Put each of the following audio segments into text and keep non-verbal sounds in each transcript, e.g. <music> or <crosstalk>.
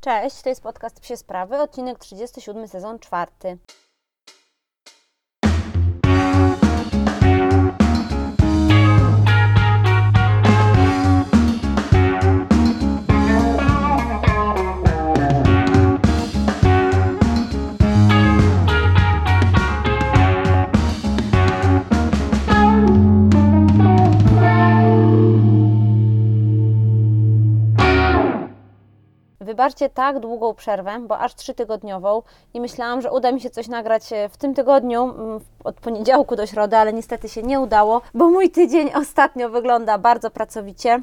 Cześć, to jest podcast Psie Sprawy, odcinek 37, sezon czwarty. Wybaczcie tak długą przerwę, bo aż trzytygodniową i myślałam, że uda mi się coś nagrać e, w tym tygodniu, mm, od poniedziałku do środy, ale niestety się nie udało, bo mój tydzień ostatnio wygląda bardzo pracowicie.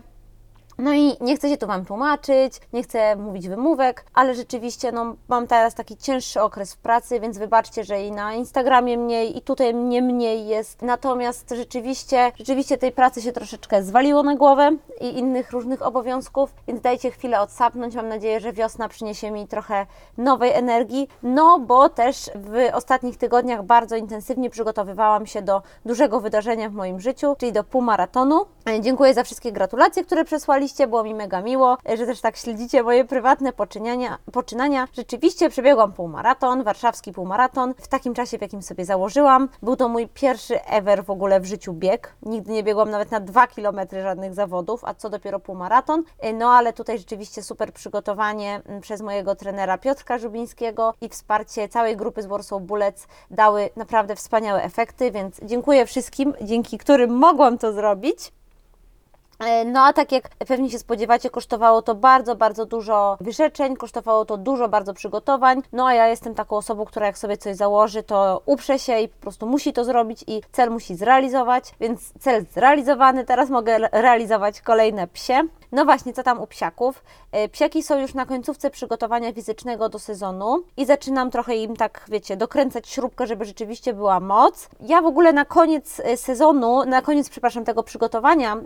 No i nie chcę się tu Wam tłumaczyć, nie chcę mówić wymówek, ale rzeczywiście no, mam teraz taki cięższy okres w pracy, więc wybaczcie, że i na Instagramie mniej, i tutaj mnie mniej jest. Natomiast rzeczywiście, rzeczywiście tej pracy się troszeczkę zwaliło na głowę i innych różnych obowiązków, więc dajcie chwilę odsapnąć. Mam nadzieję, że wiosna przyniesie mi trochę nowej energii, no bo też w ostatnich tygodniach bardzo intensywnie przygotowywałam się do dużego wydarzenia w moim życiu, czyli do półmaratonu. Dziękuję za wszystkie gratulacje, które przesłali było mi mega miło, że też tak śledzicie moje prywatne poczynania. poczynania. Rzeczywiście przebiegłam półmaraton, warszawski półmaraton, w takim czasie, w jakim sobie założyłam. Był to mój pierwszy ever w ogóle w życiu bieg. Nigdy nie biegłam nawet na dwa kilometry żadnych zawodów, a co dopiero półmaraton. No ale tutaj rzeczywiście super przygotowanie mm, przez mojego trenera Piotrka Żubińskiego i wsparcie całej grupy z Warsaw Bullets dały naprawdę wspaniałe efekty, więc dziękuję wszystkim, dzięki którym mogłam to zrobić. E, no a tak jak pewnie się spodziewacie, kosztowało to bardzo, bardzo dużo wyrzeczeń, kosztowało to dużo bardzo przygotowań. No a ja jestem taką osobą, która jak sobie coś założy, to uprze się i po prostu musi to zrobić i cel musi zrealizować, więc cel zrealizowany, teraz mogę realizować kolejne psie. No właśnie, co tam u psiaków? E, psiaki są już na końcówce przygotowania fizycznego do sezonu i zaczynam trochę im tak, wiecie, dokręcać śrubkę, żeby rzeczywiście była moc. Ja w ogóle na koniec e, sezonu, na koniec, przepraszam, tego przygotowania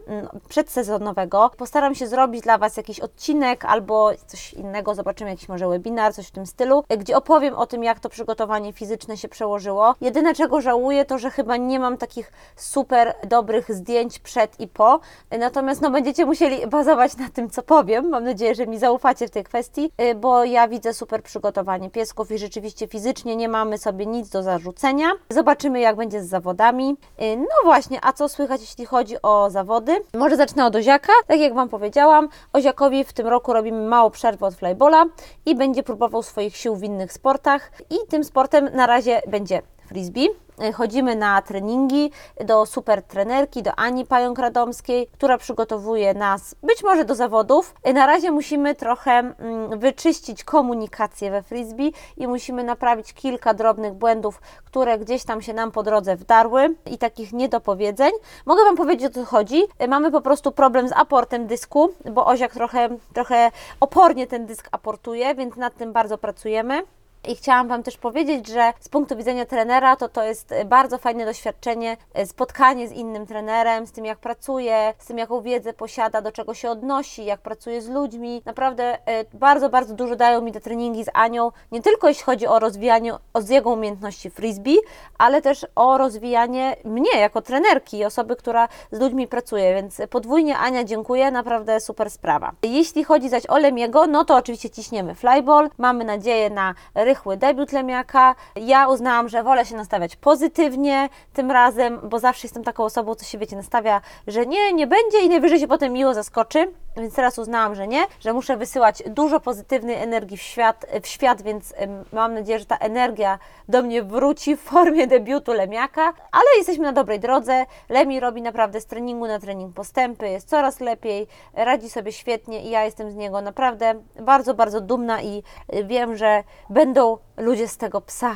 przedsezonowego postaram się zrobić dla Was jakiś odcinek albo coś innego, zobaczymy jakiś może webinar, coś w tym stylu, e, gdzie opowiem o tym, jak to przygotowanie fizyczne się przełożyło. Jedyne, czego żałuję, to, że chyba nie mam takich super dobrych zdjęć przed i po, natomiast no będziecie musieli bazować na tym, co powiem. Mam nadzieję, że mi zaufacie w tej kwestii, y, bo ja widzę super przygotowanie piesków i rzeczywiście fizycznie nie mamy sobie nic do zarzucenia. Zobaczymy, jak będzie z zawodami. Y, no właśnie, a co słychać, jeśli chodzi o zawody? Może zacznę od Oziaka. Tak jak Wam powiedziałam, Oziakowi w tym roku robimy mało przerwy od flybola i będzie próbował swoich sił w innych sportach. I tym sportem na razie będzie frisbee. Chodzimy na treningi do super trenerki, do Ani Pająk-Radomskiej, która przygotowuje nas być może do zawodów. Na razie musimy trochę mm, wyczyścić komunikację we frisbee i musimy naprawić kilka drobnych błędów, które gdzieś tam się nam po drodze wdarły i takich niedopowiedzeń. Mogę Wam powiedzieć o co chodzi. Mamy po prostu problem z aportem dysku, bo Oziak trochę, trochę opornie ten dysk aportuje, więc nad tym bardzo pracujemy. I chciałam Wam też powiedzieć, że z punktu widzenia trenera to to jest bardzo fajne doświadczenie, e, spotkanie z innym trenerem, z tym jak pracuje, z tym jaką wiedzę posiada, do czego się odnosi, jak pracuje z ludźmi. Naprawdę e, bardzo, bardzo dużo dają mi te treningi z Anią, nie tylko jeśli chodzi o rozwijanie o z jego umiejętności frisbee, ale też o rozwijanie mnie jako trenerki osoby, która z ludźmi pracuje, więc podwójnie Ania dziękuję, naprawdę super sprawa. Jeśli chodzi zaś o Lemiego, no to oczywiście ciśniemy flyball, mamy nadzieję na rychły debiut Lemiaka. Ja uznałam, że wolę się nastawiać pozytywnie tym razem, bo zawsze jestem taką osobą, co się wiecie, nastawia, że nie, nie będzie i najwyżej się potem miło zaskoczy. Więc teraz uznałam, że nie, że muszę wysyłać dużo pozytywnej energii w świat, w świat więc mam nadzieję, że ta energia do mnie wróci w formie debiutu Lemiaka, ale jesteśmy na dobrej drodze. Lemi robi naprawdę z treningu na trening postępy, jest coraz lepiej, radzi sobie świetnie i ja jestem z niego naprawdę bardzo, bardzo dumna i wiem, że będę będą ludzie z tego psa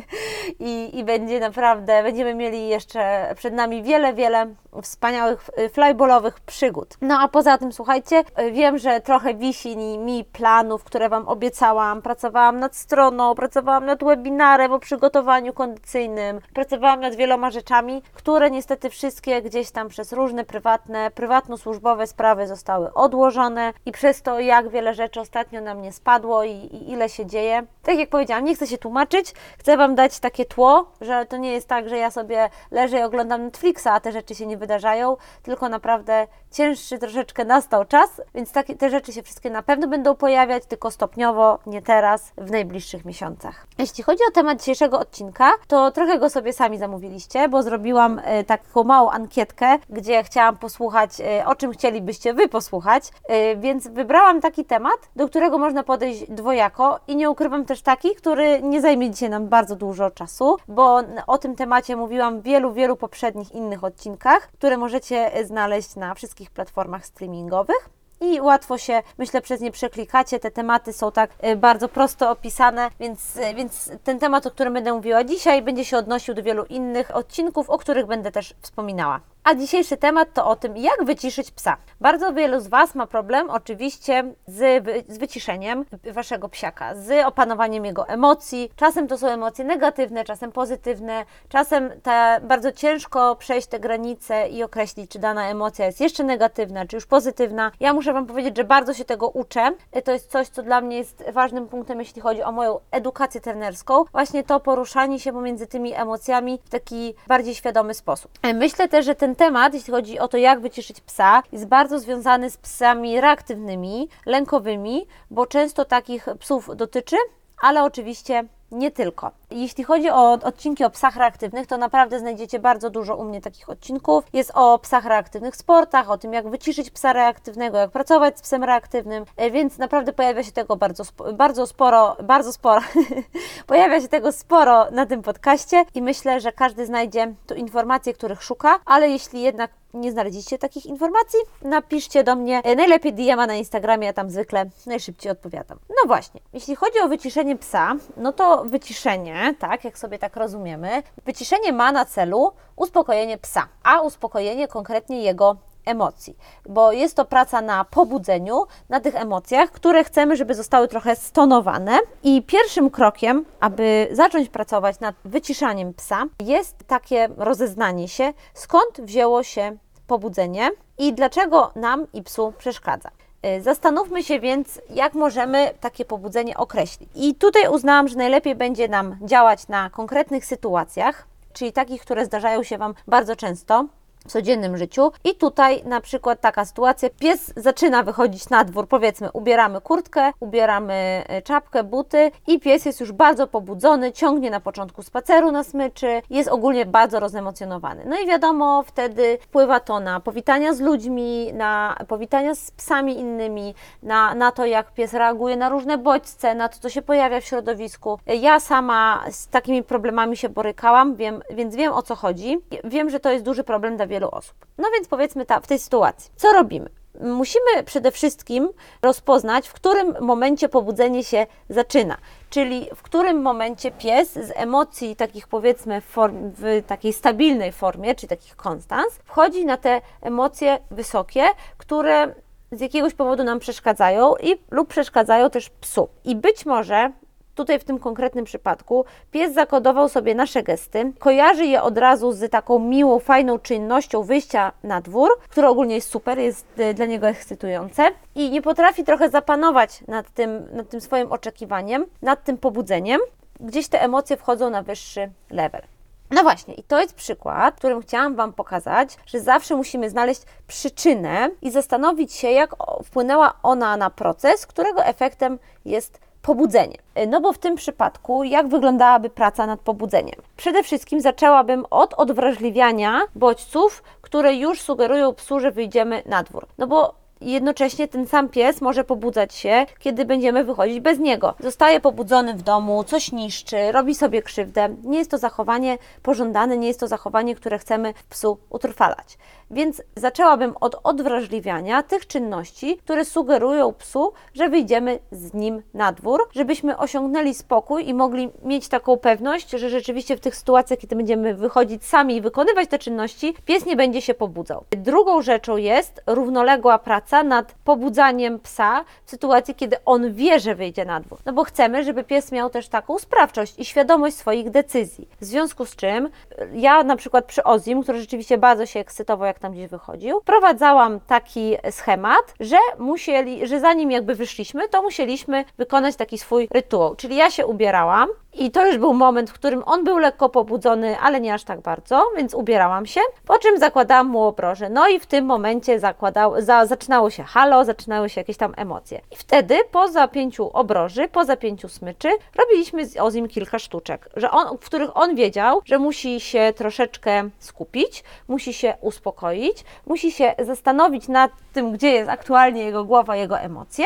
<laughs> I, i będzie naprawdę, będziemy mieli jeszcze przed nami wiele, wiele wspaniałych y, flyballowych przygód. No a poza tym, słuchajcie, y, wiem, że trochę wisi mi planów, które Wam obiecałam. Pracowałam nad stroną, pracowałam nad webinarem o przygotowaniu kondycyjnym, pracowałam nad wieloma rzeczami, które niestety wszystkie gdzieś tam przez różne prywatne, prywatno-służbowe sprawy zostały odłożone i przez to, jak wiele rzeczy ostatnio na mnie spadło i, i ile się dzieje. Tak jak powiedziałam, nie chcę się tłumaczyć, chcę Wam dać takie tło, że to nie jest tak, że ja sobie leżę i oglądam Netflixa, a te rzeczy się nie wydarzają, tylko naprawdę cięższy troszeczkę nastał czas, więc takie, te rzeczy się wszystkie na pewno będą pojawiać, tylko stopniowo, nie teraz, w najbliższych miesiącach. Jeśli chodzi o temat dzisiejszego odcinka, to trochę go sobie sami zamówiliście, bo zrobiłam e, taką małą ankietkę, gdzie chciałam posłuchać, e, o czym chcielibyście Wy posłuchać, e, więc wybrałam taki temat, do którego można podejść dwojako i nie ukrywam też taki, który nie zajmie dzisiaj nam bardzo dużo czasu, bo o tym temacie mówiłam w wielu, wielu poprzednich innych odcinkach, które możecie znaleźć na wszystkich platformach streamingowych i łatwo się, myślę, przez nie przeklikacie. Te tematy są tak y, bardzo prosto opisane, więc, y, więc ten temat, o którym będę mówiła dzisiaj, będzie się odnosił do wielu innych odcinków, o których będę też wspominała. A dzisiejszy temat to o tym, jak wyciszyć psa. Bardzo wielu z Was ma problem oczywiście z, wy, z wyciszeniem Waszego psiaka, z opanowaniem jego emocji. Czasem to są emocje negatywne, czasem pozytywne, czasem te, bardzo ciężko przejść te granice i określić, czy dana emocja jest jeszcze negatywna, czy już pozytywna. Ja muszę Wam powiedzieć, że bardzo się tego uczę. To jest coś, co dla mnie jest ważnym punktem, jeśli chodzi o moją edukację trenerską. Właśnie to poruszanie się pomiędzy tymi emocjami w taki bardziej świadomy sposób. Myślę też, że ten ten temat, jeśli chodzi o to, jak wyciszyć psa, jest bardzo związany z psami reaktywnymi, lękowymi, bo często takich psów dotyczy, ale oczywiście nie tylko. Jeśli chodzi o odcinki o psach reaktywnych, to naprawdę znajdziecie bardzo dużo u mnie takich odcinków. Jest o psach reaktywnych sportach, o tym jak wyciszyć psa reaktywnego, jak pracować z psem reaktywnym, e, więc naprawdę pojawia się tego bardzo, bardzo sporo, bardzo sporo. <laughs> pojawia się tego sporo na tym podcaście i myślę, że każdy znajdzie tu informacje, których szuka, ale jeśli jednak nie znaleźliście takich informacji, napiszcie do mnie. E, najlepiej dm na Instagramie, ja tam zwykle najszybciej odpowiadam. No właśnie, jeśli chodzi o wyciszenie psa, no to wyciszenie, tak, jak sobie tak rozumiemy, wyciszenie ma na celu uspokojenie psa, a uspokojenie konkretnie jego emocji, bo jest to praca na pobudzeniu, na tych emocjach, które chcemy, żeby zostały trochę stonowane. I pierwszym krokiem, aby zacząć pracować nad wyciszaniem psa, jest takie rozeznanie się, skąd wzięło się pobudzenie i dlaczego nam i psu przeszkadza. Y, zastanówmy się więc, jak możemy takie pobudzenie określić. I tutaj uznałam, że najlepiej będzie nam działać na konkretnych sytuacjach, czyli takich, które zdarzają się Wam bardzo często, w codziennym życiu. I tutaj na przykład taka sytuacja, pies zaczyna wychodzić na dwór, powiedzmy, ubieramy kurtkę, ubieramy e, czapkę, buty i pies jest już bardzo pobudzony, ciągnie na początku spaceru na smyczy, jest ogólnie bardzo rozemocjonowany. No i wiadomo, wtedy wpływa to na powitania z ludźmi, na powitania z psami innymi, na, na to, jak pies reaguje na różne bodźce, na to, co się pojawia w środowisku. Ja sama z takimi problemami się borykałam, wiem, więc wiem o co chodzi. Wiem, że to jest duży problem dla wielu osób. No więc powiedzmy ta, w tej sytuacji, co robimy? Musimy przede wszystkim rozpoznać, w którym momencie pobudzenie się zaczyna, czyli w którym momencie pies z emocji takich powiedzmy w, form, w takiej stabilnej formie, czy takich konstans, wchodzi na te emocje wysokie, które z jakiegoś powodu nam przeszkadzają i lub przeszkadzają też psu. I być może tutaj w tym konkretnym przypadku pies zakodował sobie nasze gesty, kojarzy je od razu z taką miłą, fajną czynnością wyjścia na dwór, która ogólnie jest super, jest e, dla niego ekscytujące i nie potrafi trochę zapanować nad tym, nad tym swoim oczekiwaniem, nad tym pobudzeniem. Gdzieś te emocje wchodzą na wyższy level. No właśnie, i to jest przykład, którym chciałam Wam pokazać, że zawsze musimy znaleźć przyczynę i zastanowić się, jak wpłynęła ona na proces, którego efektem jest pobudzenie. No bo w tym przypadku, jak wyglądałaby praca nad pobudzeniem? Przede wszystkim zaczęłabym od odwrażliwiania bodźców, które już sugerują psu, że wyjdziemy na dwór. No bo jednocześnie ten sam pies może pobudzać się, kiedy będziemy wychodzić bez niego. Zostaje pobudzony w domu, coś niszczy, robi sobie krzywdę. Nie jest to zachowanie pożądane, nie jest to zachowanie, które chcemy psu utrwalać. Więc zaczęłabym od odwrażliwiania tych czynności, które sugerują psu, że wyjdziemy z nim na dwór, żebyśmy osiągnęli spokój i mogli mieć taką pewność, że rzeczywiście w tych sytuacjach, kiedy będziemy wychodzić sami i wykonywać te czynności, pies nie będzie się pobudzał. Drugą rzeczą jest równoległa praca nad pobudzaniem psa w sytuacji, kiedy on wie, że wyjdzie na dwór. No bo chcemy, żeby pies miał też taką sprawczość i świadomość swoich decyzji. W związku z czym ja na przykład przy Ozim, który rzeczywiście bardzo się ekscytował, jak tam gdzieś wychodził, wprowadzałam taki schemat, że musieli, że zanim jakby wyszliśmy, to musieliśmy wykonać taki swój rytuał. Czyli ja się ubierałam, i to już był moment, w którym on był lekko pobudzony, ale nie aż tak bardzo, więc ubierałam się, po czym zakładałam mu obroże. No i w tym momencie zakładał, za, zaczynało się halo, zaczynały się jakieś tam emocje. I wtedy po zapięciu obroży, po zapięciu smyczy, robiliśmy z Ozim kilka sztuczek, że on, w których on wiedział, że musi się troszeczkę skupić, musi się uspokoić, musi się zastanowić nad tym, gdzie jest aktualnie jego głowa, jego emocje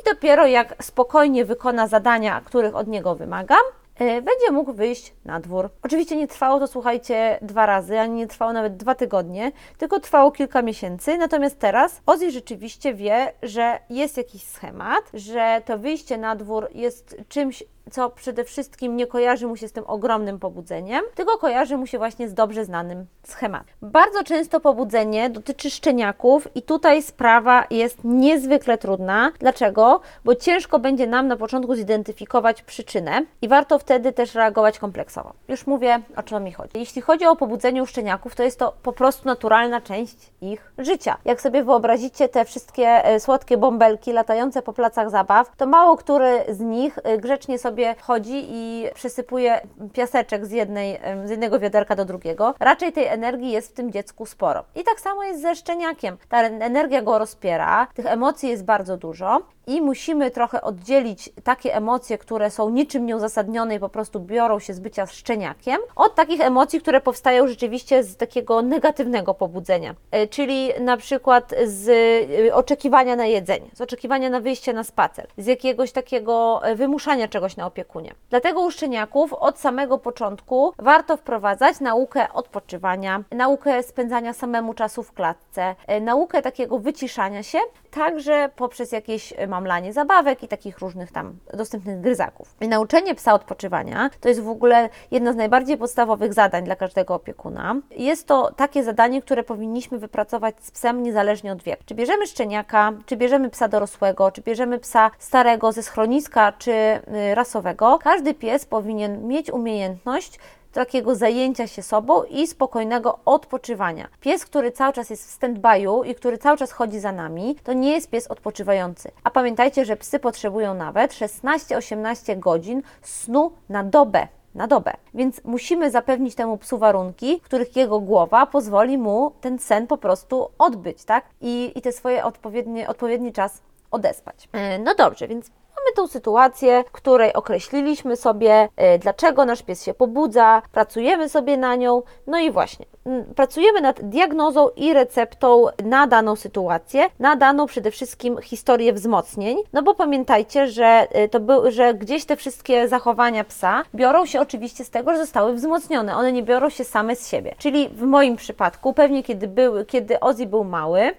i dopiero jak spokojnie wykona zadania, których od niego wymagam, e, będzie mógł wyjść na dwór. Oczywiście nie trwało to, słuchajcie, dwa razy, ani nie trwało nawet dwa tygodnie, tylko trwało kilka miesięcy. Natomiast teraz Ozzy rzeczywiście wie, że jest jakiś schemat, że to wyjście na dwór jest czymś co przede wszystkim nie kojarzy mu się z tym ogromnym pobudzeniem, tylko kojarzy mu się właśnie z dobrze znanym schematem. Bardzo często pobudzenie dotyczy szczeniaków i tutaj sprawa jest niezwykle trudna. Dlaczego? Bo ciężko będzie nam na początku zidentyfikować przyczynę i warto wtedy też reagować kompleksowo. Już mówię, o czym mi chodzi. Jeśli chodzi o pobudzenie u szczeniaków, to jest to po prostu naturalna część ich życia. Jak sobie wyobrazicie te wszystkie e, słodkie bąbelki latające po placach zabaw, to mało który z nich e, grzecznie sobie sobie wchodzi i przysypuje piaseczek z, jednej, z jednego wiaderka do drugiego. Raczej tej energii jest w tym dziecku sporo. I tak samo jest ze szczeniakiem. Ta energia go rozpiera, tych emocji jest bardzo dużo i musimy trochę oddzielić takie emocje, które są niczym nieuzasadnione i po prostu biorą się z bycia szczeniakiem, od takich emocji, które powstają rzeczywiście z takiego negatywnego pobudzenia, e, czyli na przykład z e, oczekiwania na jedzenie, z oczekiwania na wyjście na spacer, z jakiegoś takiego e, wymuszania czegoś na opiekunie. Dlatego u szczeniaków od samego początku warto wprowadzać naukę odpoczywania, naukę spędzania samemu czasu w klatce, naukę takiego wyciszania się, także poprzez jakieś mamlanie zabawek i takich różnych tam dostępnych gryzaków. I nauczenie psa odpoczywania to jest w ogóle jedno z najbardziej podstawowych zadań dla każdego opiekuna. Jest to takie zadanie, które powinniśmy wypracować z psem niezależnie od wieku. Czy bierzemy szczeniaka, czy bierzemy psa dorosłego, czy bierzemy psa starego ze schroniska, czy y, rasowego, każdy pies powinien mieć umiejętność takiego zajęcia się sobą i spokojnego odpoczywania. Pies, który cały czas jest w stand-by'u i który cały czas chodzi za nami, to nie jest pies odpoczywający. A pamiętajcie, że psy potrzebują nawet 16-18 godzin snu na dobę na dobę. Więc musimy zapewnić temu psu warunki, w których jego głowa pozwoli mu ten sen po prostu odbyć, tak? I, i te swoje odpowiednie, odpowiedni czas odespać. E, no dobrze, więc Mamy tą sytuację, w której określiliśmy sobie, y, dlaczego nasz pies się pobudza, pracujemy sobie na nią, no i właśnie, pracujemy nad diagnozą i receptą na daną sytuację, na daną przede wszystkim historię wzmocnień, no bo pamiętajcie, że y, to był, że gdzieś te wszystkie zachowania psa biorą się oczywiście z tego, że zostały wzmocnione, one nie biorą się same z siebie. Czyli w moim przypadku, pewnie kiedy, był, kiedy Ozzy był mały,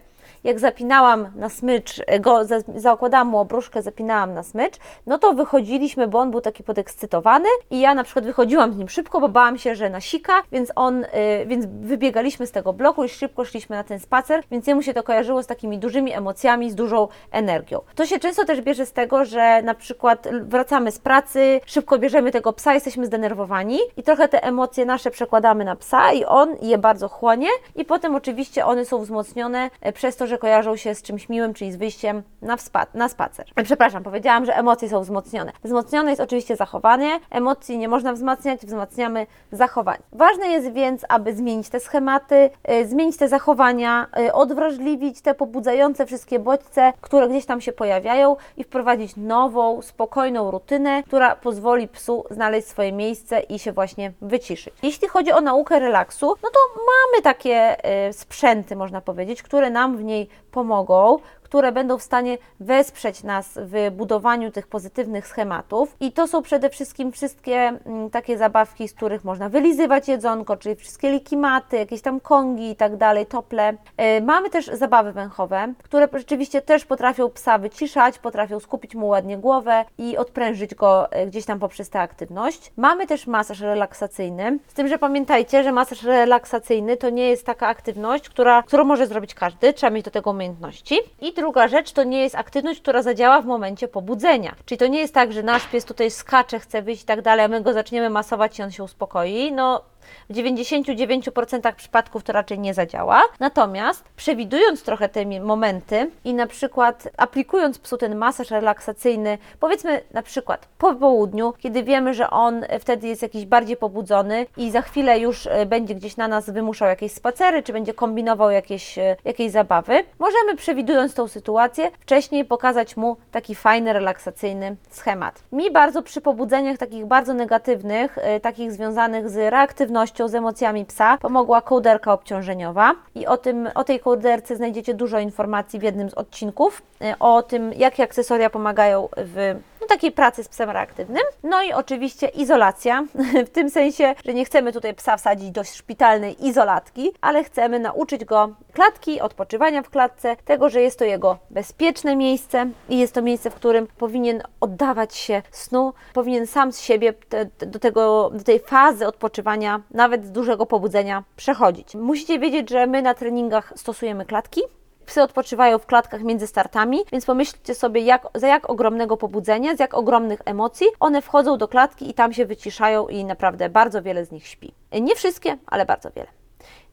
jak zapinałam na smycz, go, zakładałam mu obruszkę, zapinałam na smycz, no to wychodziliśmy, bo on był taki podekscytowany i ja na przykład wychodziłam z nim szybko, bo bałam się, że nasika, więc on, y, więc wybiegaliśmy z tego bloku i szybko szliśmy na ten spacer, więc jemu się to kojarzyło z takimi dużymi emocjami, z dużą energią. To się często też bierze z tego, że na przykład wracamy z pracy, szybko bierzemy tego psa, jesteśmy zdenerwowani i trochę te emocje nasze przekładamy na psa i on je bardzo chłonie i potem oczywiście one są wzmocnione e, przez to, że kojarzą się z czymś miłym, czyli z wyjściem na, na spacer. Przepraszam, powiedziałam, że emocje są wzmocnione. Wzmocnione jest oczywiście zachowanie, emocji nie można wzmacniać, wzmacniamy zachowanie. Ważne jest więc, aby zmienić te schematy, yy, zmienić te zachowania, yy, odwrażliwić te pobudzające wszystkie bodźce, które gdzieś tam się pojawiają i wprowadzić nową, spokojną rutynę, która pozwoli psu znaleźć swoje miejsce i się właśnie wyciszyć. Jeśli chodzi o naukę relaksu, no to mamy takie yy, sprzęty, można powiedzieć, które nam w niej pomogą, które będą w stanie wesprzeć nas w budowaniu tych pozytywnych schematów. I to są przede wszystkim wszystkie mm, takie zabawki, z których można wylizywać jedzonko, czyli wszystkie likimaty, jakieś tam kongi i tak dalej, tople. Yy, mamy też zabawy węchowe, które rzeczywiście też potrafią psa wyciszać, potrafią skupić mu ładnie głowę i odprężyć go yy, gdzieś tam poprzez tę aktywność. Mamy też masaż relaksacyjny, z tym, że pamiętajcie, że masaż relaksacyjny to nie jest taka aktywność, która, którą może zrobić każdy, trzeba mieć do tego umiejętności. I druga rzecz to nie jest aktywność, która zadziała w momencie pobudzenia. Czyli to nie jest tak, że nasz pies tutaj skacze, chce wyjść i tak dalej, a my go zaczniemy masować i on się uspokoi. No, W 99% przypadków to raczej nie zadziała. Natomiast przewidując trochę te momenty i na przykład aplikując psu ten masaż relaksacyjny, powiedzmy na przykład po południu, kiedy wiemy, że on wtedy jest jakiś bardziej pobudzony i za chwilę już e, będzie gdzieś na nas wymuszał jakieś spacery, czy będzie kombinował jakieś, e, jakieś zabawy, możemy przewidując tą sytuację, wcześniej pokazać mu taki fajny, relaksacyjny schemat. Mi bardzo przy pobudzeniach takich bardzo negatywnych, e, takich związanych z reaktywnością, z emocjami psa, pomogła kołderka obciążeniowa. I o, tym, o tej kołderce znajdziecie dużo informacji w jednym z odcinków, o tym, jakie akcesoria pomagają w takiej pracy z psem reaktywnym. No i oczywiście izolacja, <laughs> w tym sensie, że nie chcemy tutaj psa wsadzić do szpitalnej izolatki, ale chcemy nauczyć go klatki, odpoczywania w klatce, tego, że jest to jego bezpieczne miejsce i jest to miejsce, w którym powinien oddawać się snu, powinien sam z siebie te, do, tego, do tej fazy odpoczywania, nawet z dużego pobudzenia przechodzić. Musicie wiedzieć, że my na treningach stosujemy klatki, Psy odpoczywają w klatkach między startami, więc pomyślcie sobie, jak, za jak ogromnego pobudzenia, z jak ogromnych emocji one wchodzą do klatki i tam się wyciszają i naprawdę bardzo wiele z nich śpi. Nie wszystkie, ale bardzo wiele.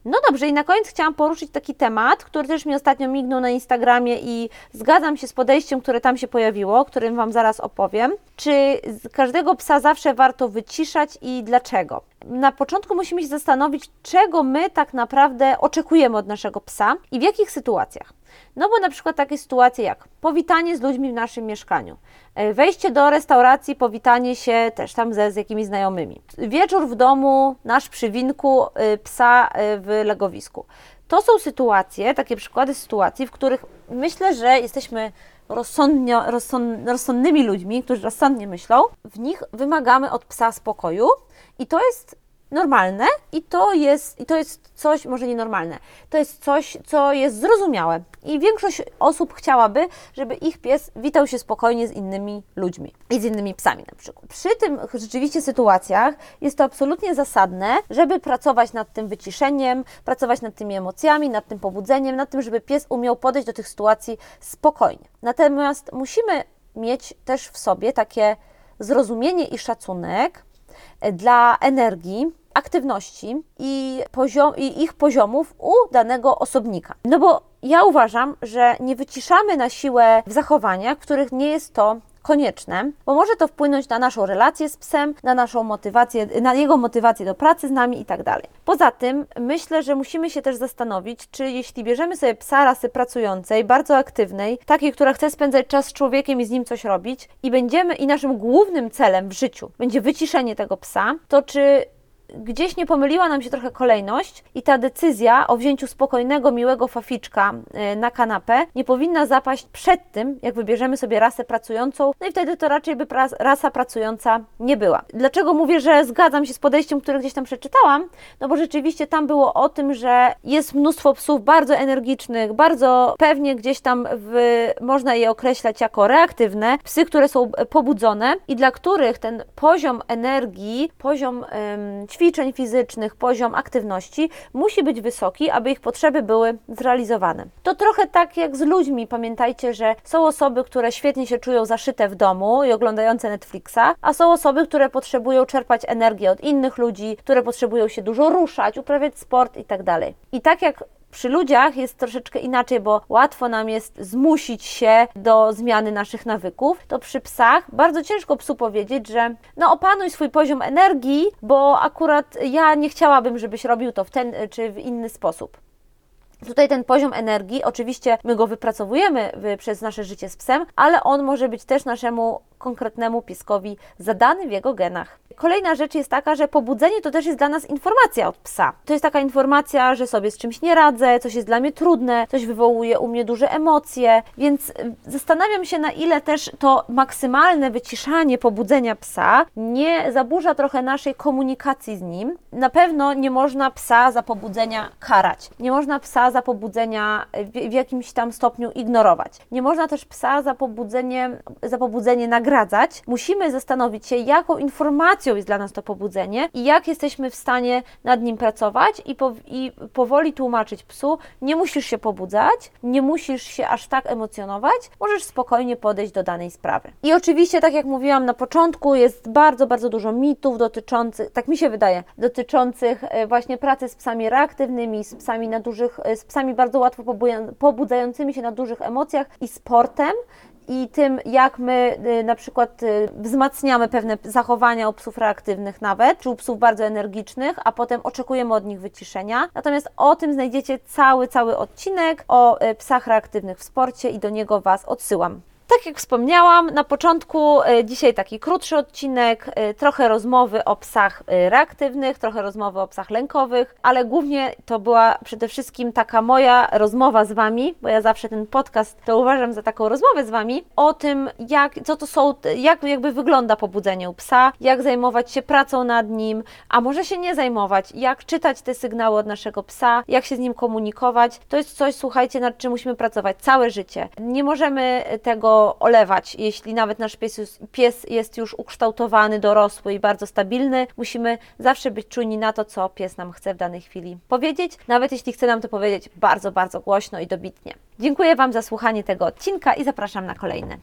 No dobrze, i na koniec chciałam poruszyć taki temat, który też mi ostatnio mignął na Instagramie i zgadzam się z podejściem, które tam się pojawiło, o którym Wam zaraz opowiem. Czy każdego psa zawsze warto wyciszać i dlaczego? Na początku musimy się zastanowić, czego my tak naprawdę oczekujemy od naszego psa i w jakich sytuacjach. No bo na przykład takie sytuacje jak powitanie z ludźmi w naszym mieszkaniu, e, wejście do restauracji, powitanie się też tam ze, z jakimiś znajomymi, wieczór w domu, nasz przywinku e, psa e, w legowisku. To są sytuacje, takie przykłady sytuacji, w których myślę, że jesteśmy rozsądnio, rozsąd, rozsądnymi ludźmi, którzy rozsądnie myślą. W nich wymagamy od psa spokoju i to jest normalne i to jest, i to jest coś, może nienormalne, to jest coś, co jest zrozumiałe. I większość osób chciałaby, żeby ich pies witał się spokojnie z innymi ludźmi i z innymi psami na przykład. Przy tym rzeczywiście sytuacjach jest to absolutnie zasadne, żeby pracować nad tym wyciszeniem, pracować nad tymi emocjami, nad tym pobudzeniem, nad tym, żeby pies umiał podejść do tych sytuacji spokojnie. Natomiast musimy mieć też w sobie takie zrozumienie i szacunek dla energii, aktywności i, poziom, i ich poziomów u danego osobnika. No bo ja uważam, że nie wyciszamy na siłę w zachowaniach, w których nie jest to konieczne, bo może to wpłynąć na naszą relację z psem, na naszą motywację, na jego motywację do pracy z nami i tak dalej. Poza tym myślę, że musimy się też zastanowić, czy jeśli bierzemy sobie psa rasy pracującej, bardzo aktywnej, takiej, która chce spędzać czas z człowiekiem i z nim coś robić i będziemy i naszym głównym celem w życiu będzie wyciszenie tego psa, to czy gdzieś nie pomyliła nam się trochę kolejność i ta decyzja o wzięciu spokojnego, miłego faficzka e, na kanapę nie powinna zapaść przed tym, jak wybierzemy sobie rasę pracującą, no i wtedy to raczej by rasa pracująca nie była. Dlaczego mówię, że zgadzam się z podejściem, które gdzieś tam przeczytałam? No bo rzeczywiście tam było o tym, że jest mnóstwo psów bardzo energicznych, bardzo pewnie gdzieś tam w, można je określać jako reaktywne, psy, które są pobudzone i dla których ten poziom energii, poziom ym, ćwiczeń fizycznych, poziom aktywności musi być wysoki, aby ich potrzeby były zrealizowane. To trochę tak jak z ludźmi. Pamiętajcie, że są osoby, które świetnie się czują zaszyte w domu i oglądające Netflixa, a są osoby, które potrzebują czerpać energię od innych ludzi, które potrzebują się dużo ruszać, uprawiać sport itd. Tak I tak jak przy ludziach jest troszeczkę inaczej, bo łatwo nam jest zmusić się do zmiany naszych nawyków, to przy psach bardzo ciężko psu powiedzieć, że no opanuj swój poziom energii, bo akurat ja nie chciałabym, żebyś robił to w ten czy w inny sposób. Tutaj ten poziom energii, oczywiście my go wypracowujemy przez nasze życie z psem, ale on może być też naszemu konkretnemu pieskowi zadany w jego genach. Kolejna rzecz jest taka, że pobudzenie to też jest dla nas informacja od psa. To jest taka informacja, że sobie z czymś nie radzę, coś jest dla mnie trudne, coś wywołuje u mnie duże emocje, więc y, zastanawiam się, na ile też to maksymalne wyciszanie pobudzenia psa nie zaburza trochę naszej komunikacji z nim. Na pewno nie można psa za pobudzenia karać. Nie można psa za pobudzenia w, jakimś tam stopniu ignorować. Nie można też psa za pobudzenie, za pobudzenie nagradzać, musimy zastanowić się, jaką informacją jest dla nas to pobudzenie i jak jesteśmy w stanie nad nim pracować i, po, i powoli tłumaczyć psu, nie musisz się pobudzać, nie musisz się aż tak emocjonować, możesz spokojnie podejść do danej sprawy. I oczywiście, tak jak mówiłam na początku, jest bardzo, bardzo dużo mitów dotyczących, tak mi się wydaje, dotyczących e, właśnie pracy z psami reaktywnymi, z psami na dużych, e, psami bardzo łatwo pobudzającymi się na dużych emocjach i sportem i tym, jak my y, na przykład y, wzmacniamy pewne zachowania u psów reaktywnych nawet, czy u psów bardzo energicznych, a potem oczekujemy od nich wyciszenia. Natomiast o tym znajdziecie cały, cały odcinek o y, psach reaktywnych w sporcie i do niego Was odsyłam. Tak jak wspomniałam na początku, e, dzisiaj taki krótszy odcinek, e, trochę rozmowy o psach e, reaktywnych, trochę rozmowy o psach lękowych, ale głównie to była przede wszystkim taka moja rozmowa z Wami, bo ja zawsze ten podcast to uważam za taką rozmowę z Wami, o tym, jak, co to są, jak jakby wygląda pobudzenie u psa, jak zajmować się pracą nad nim, a może się nie zajmować, jak czytać te sygnały od naszego psa, jak się z nim komunikować. To jest coś, słuchajcie, nad czym musimy pracować całe życie. Nie możemy tego olewać, jeśli nawet nasz pies, jest- pies jest już ukształtowany, dorosły i bardzo stabilny. Musimy zawsze być czujni na to, co pies nam chce w danej chwili powiedzieć, nawet jeśli chce nam to powiedzieć bardzo, bardzo głośno i dobitnie. Dziękuję Wam za słuchanie tego odcinka i zapraszam na kolejny.